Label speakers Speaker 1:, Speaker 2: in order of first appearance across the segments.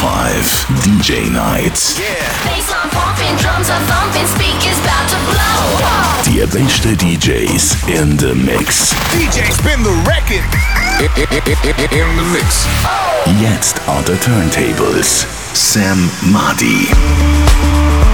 Speaker 1: five DJ
Speaker 2: nights.
Speaker 1: The best DJs in the mix.
Speaker 3: DJ spin the record. In the mix.
Speaker 1: Jetzt on the turntables. Sam Madi.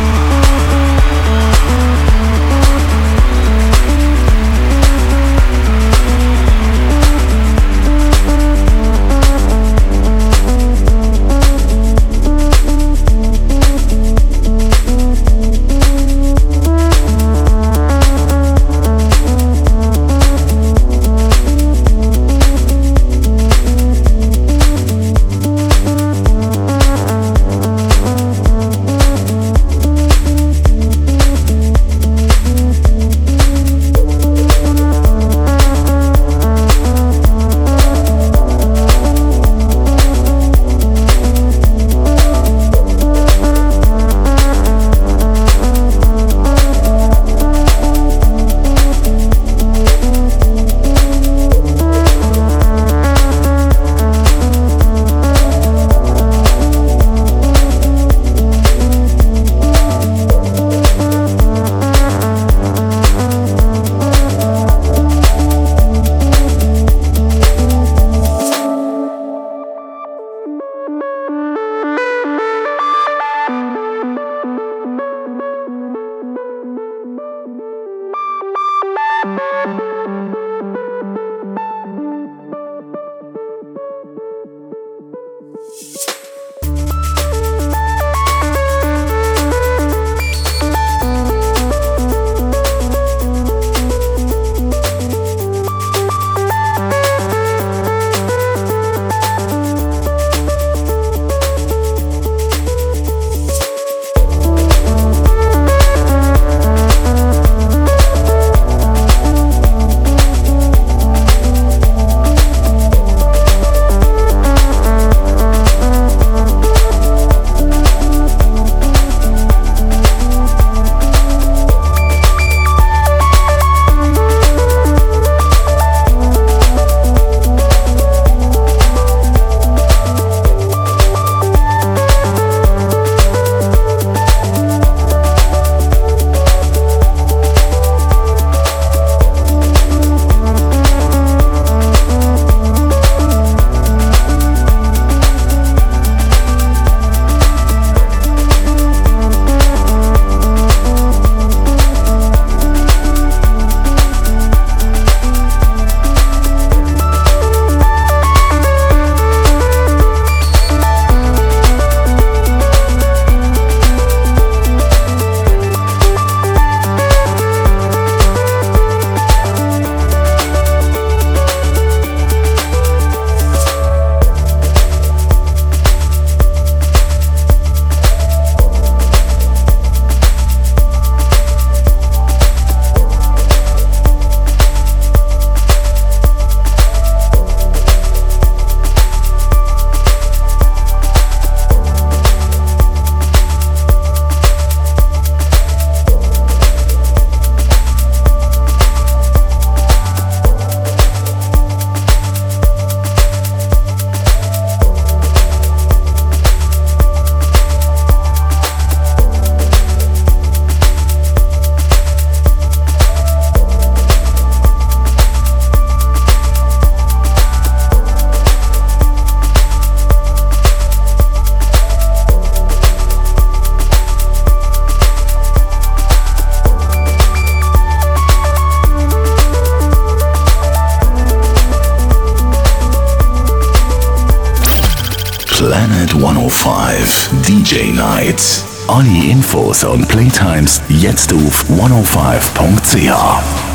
Speaker 1: Infos und Playtimes jetzt auf 105.ch.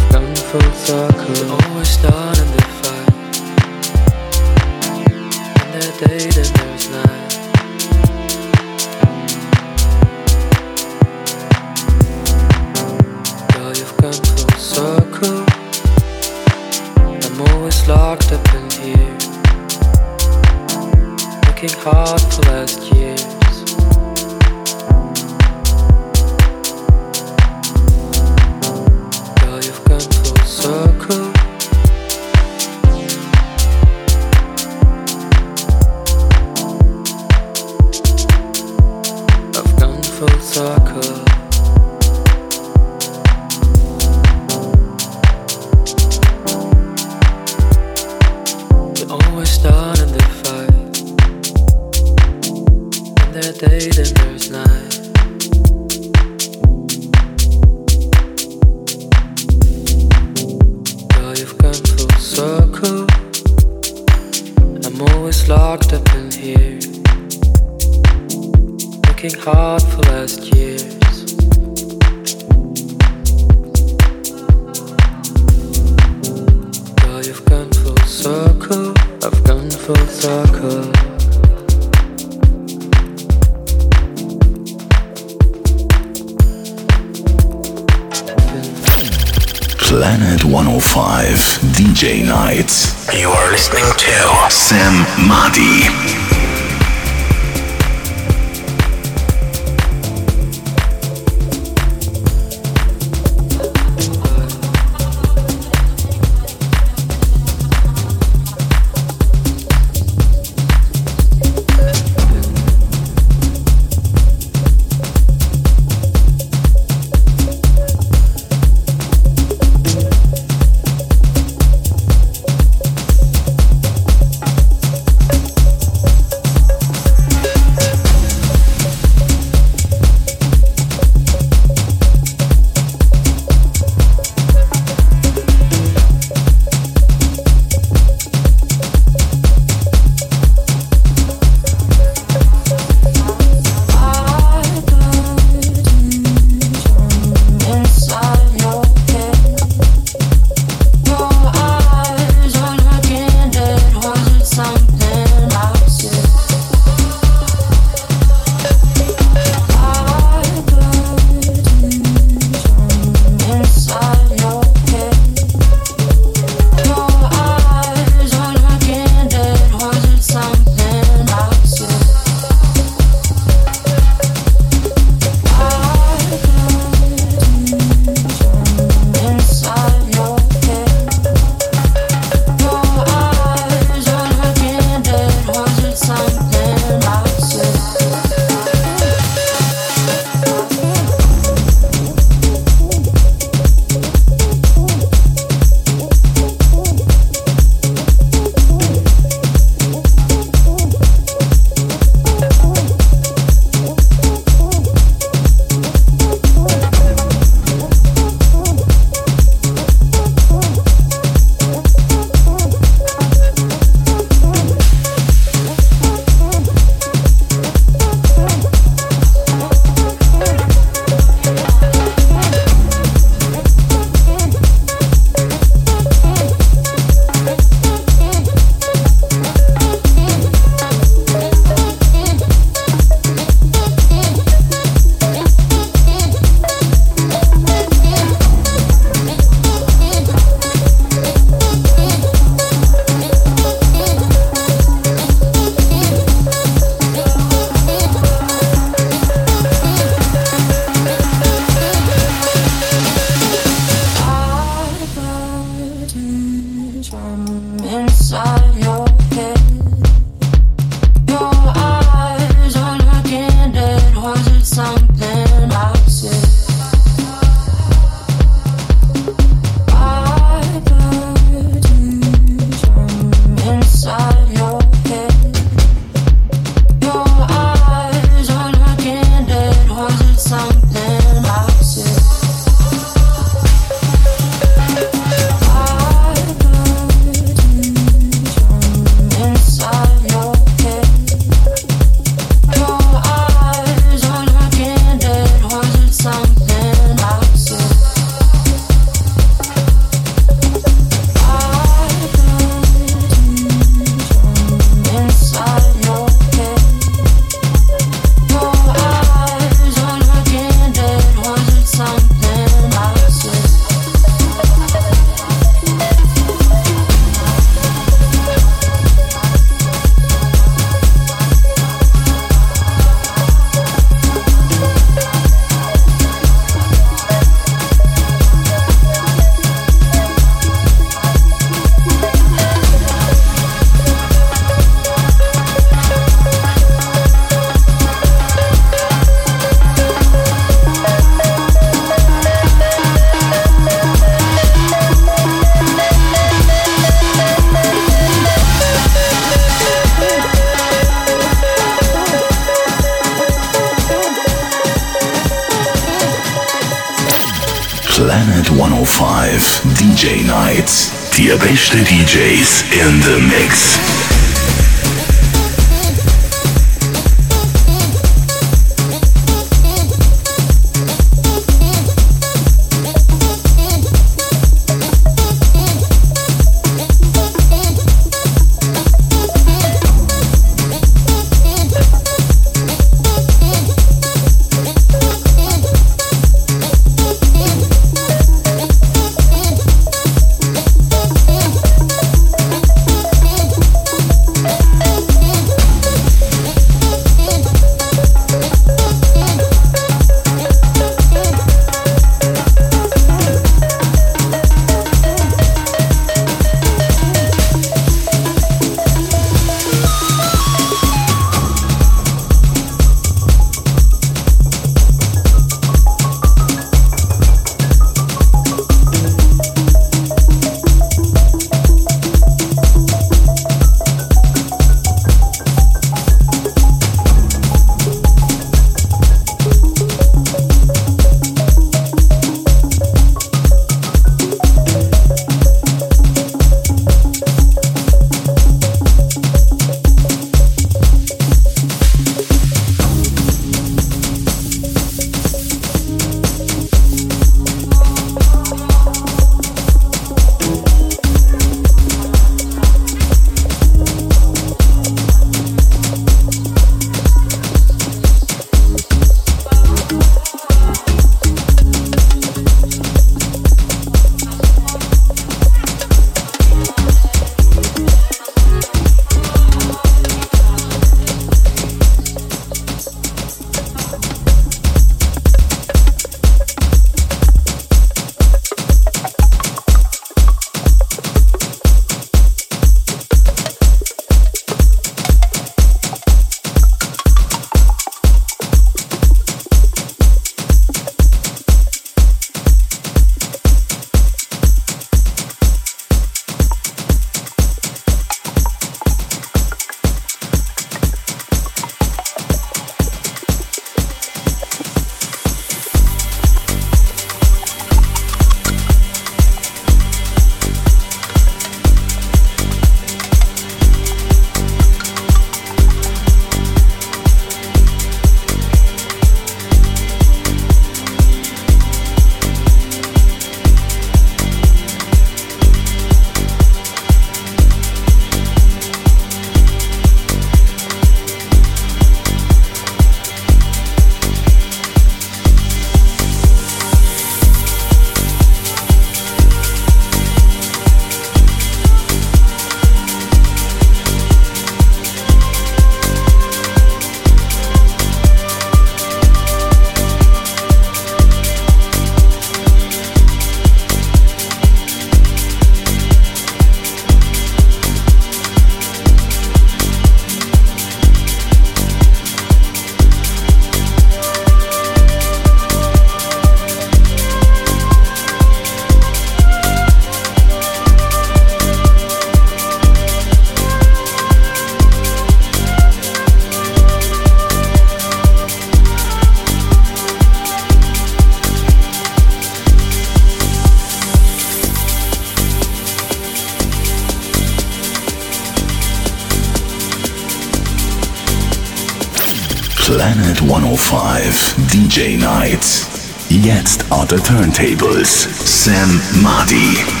Speaker 1: DJ Nights. Jetzt on the turntables. Sam Marty.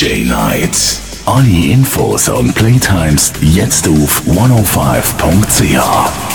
Speaker 1: DJ Night. Alle Infos und Playtimes jetzt auf 105.ch.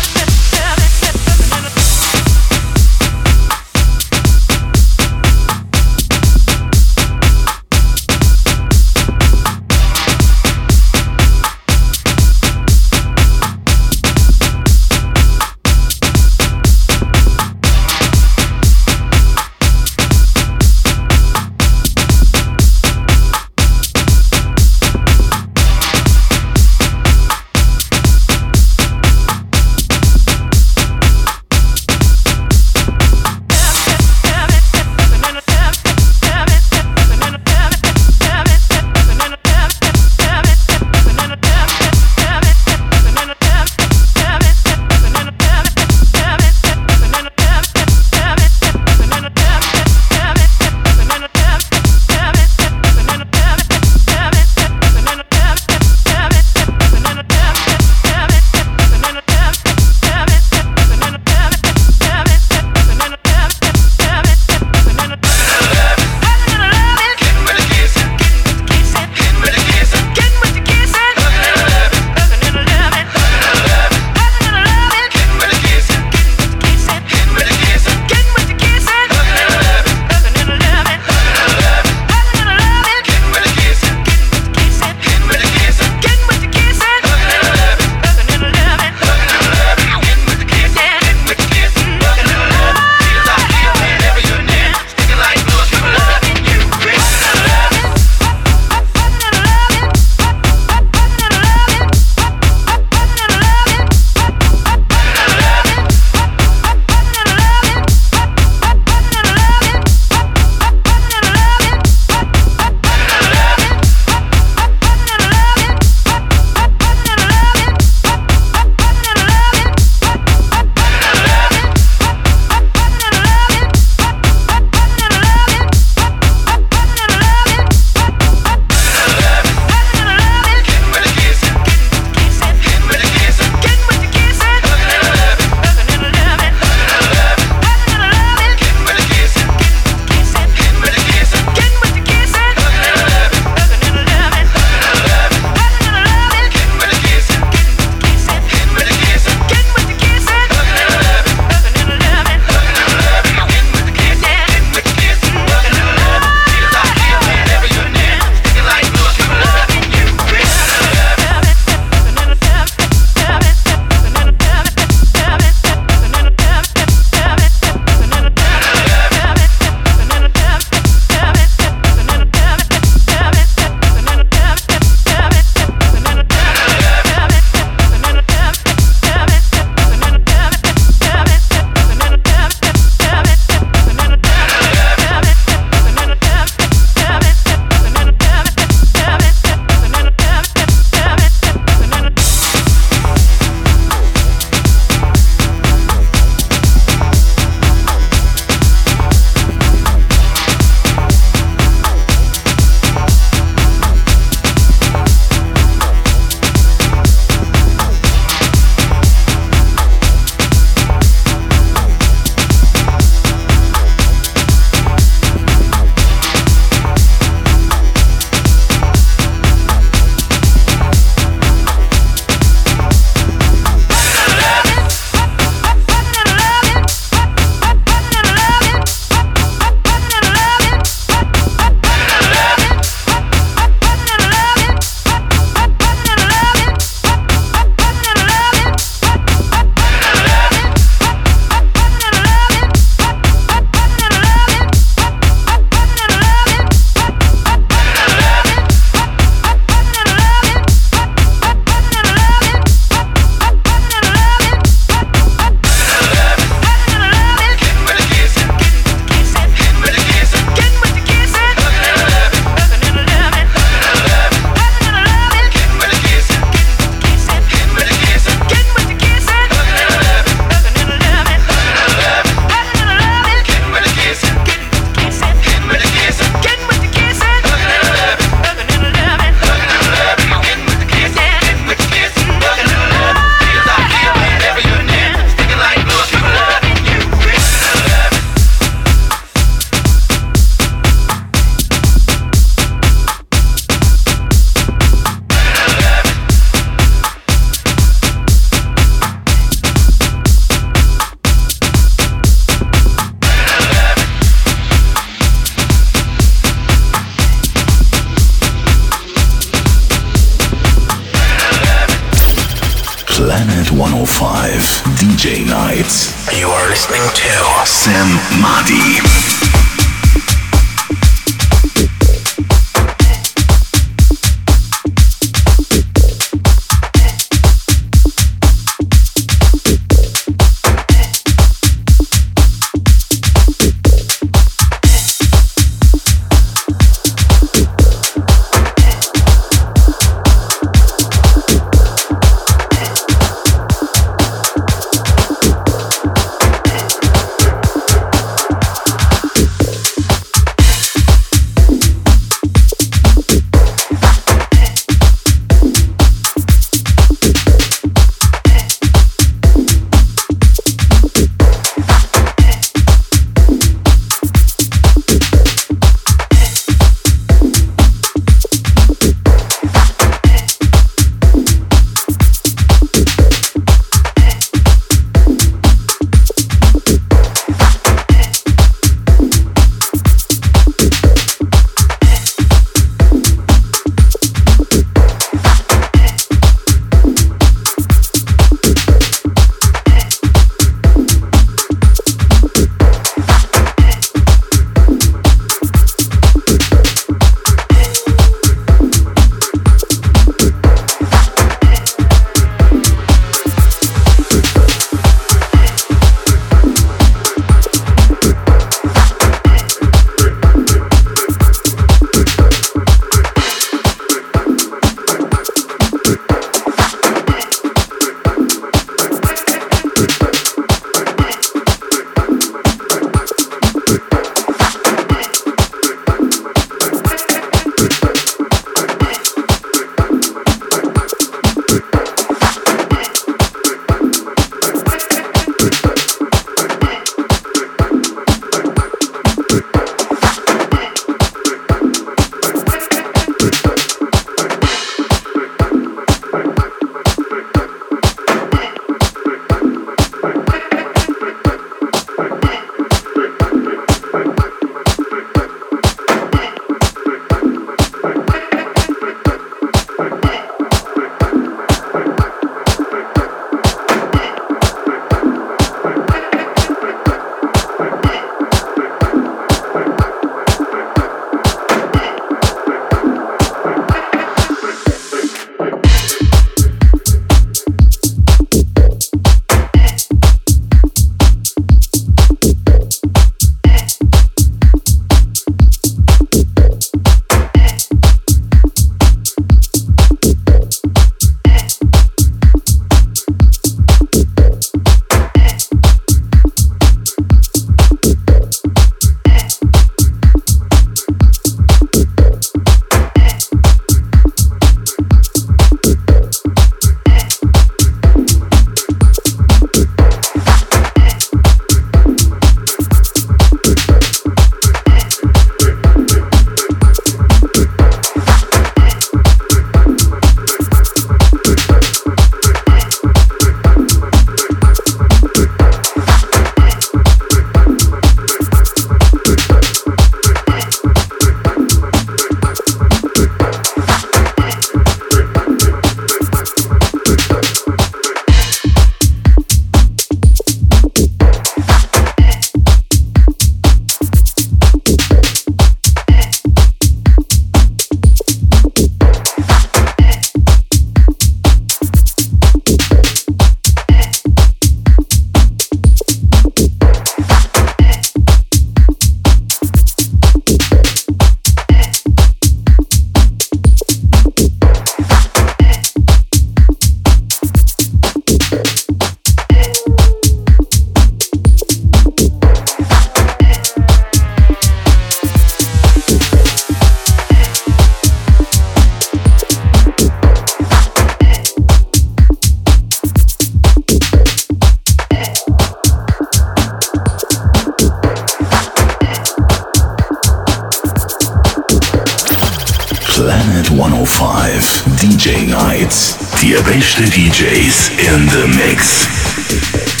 Speaker 3: die besten DJs
Speaker 1: in the
Speaker 4: mix.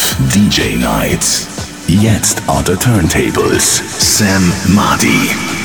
Speaker 4: 105 DJ Night. Jetzt on the turntables. Sam Marty.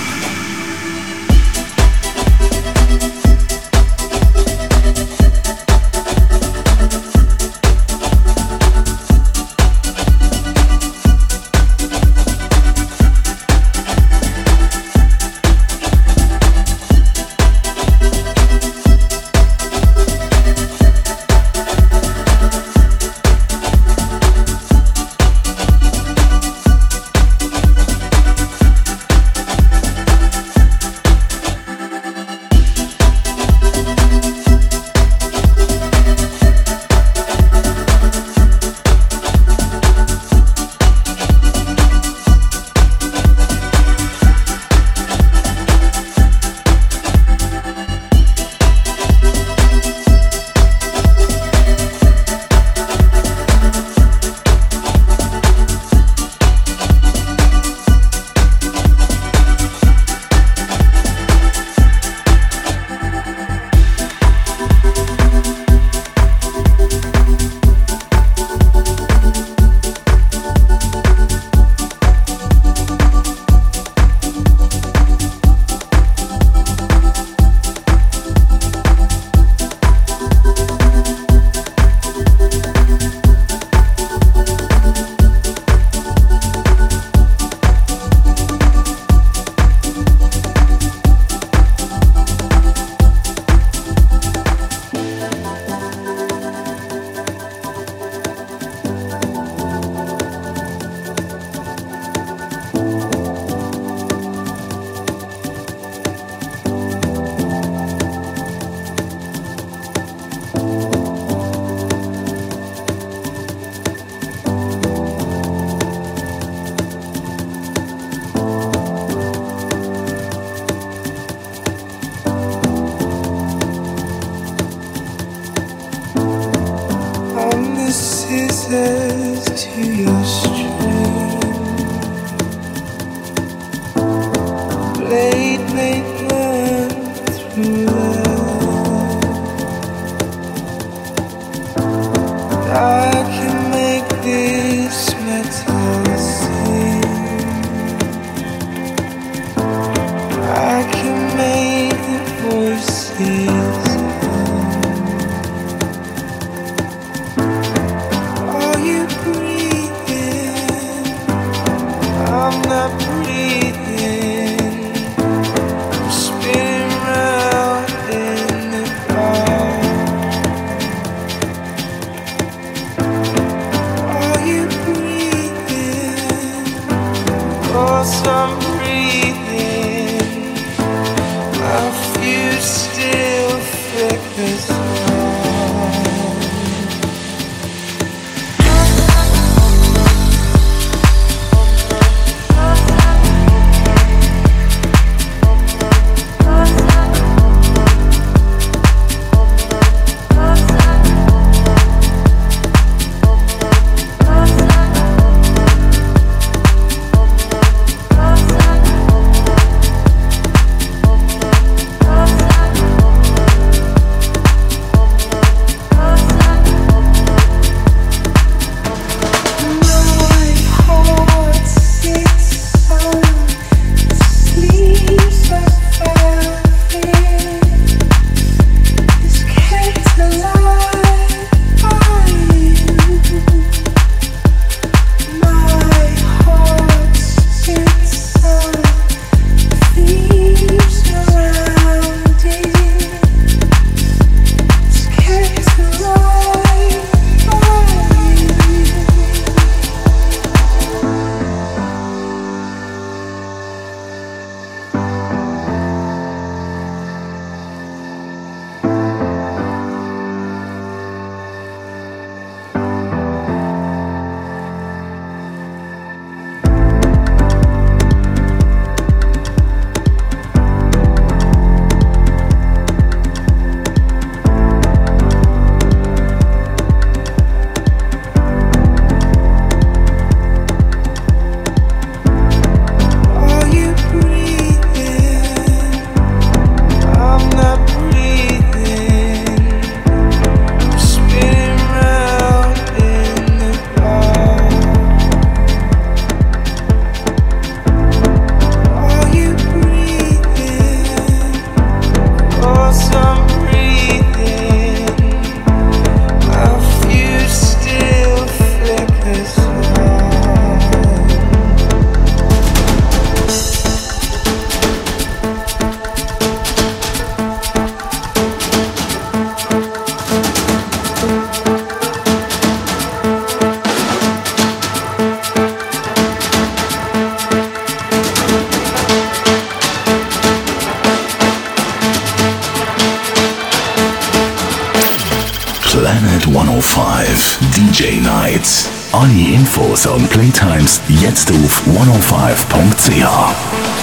Speaker 1: Alle Infos und Playtimes jetzt auf 105.ch.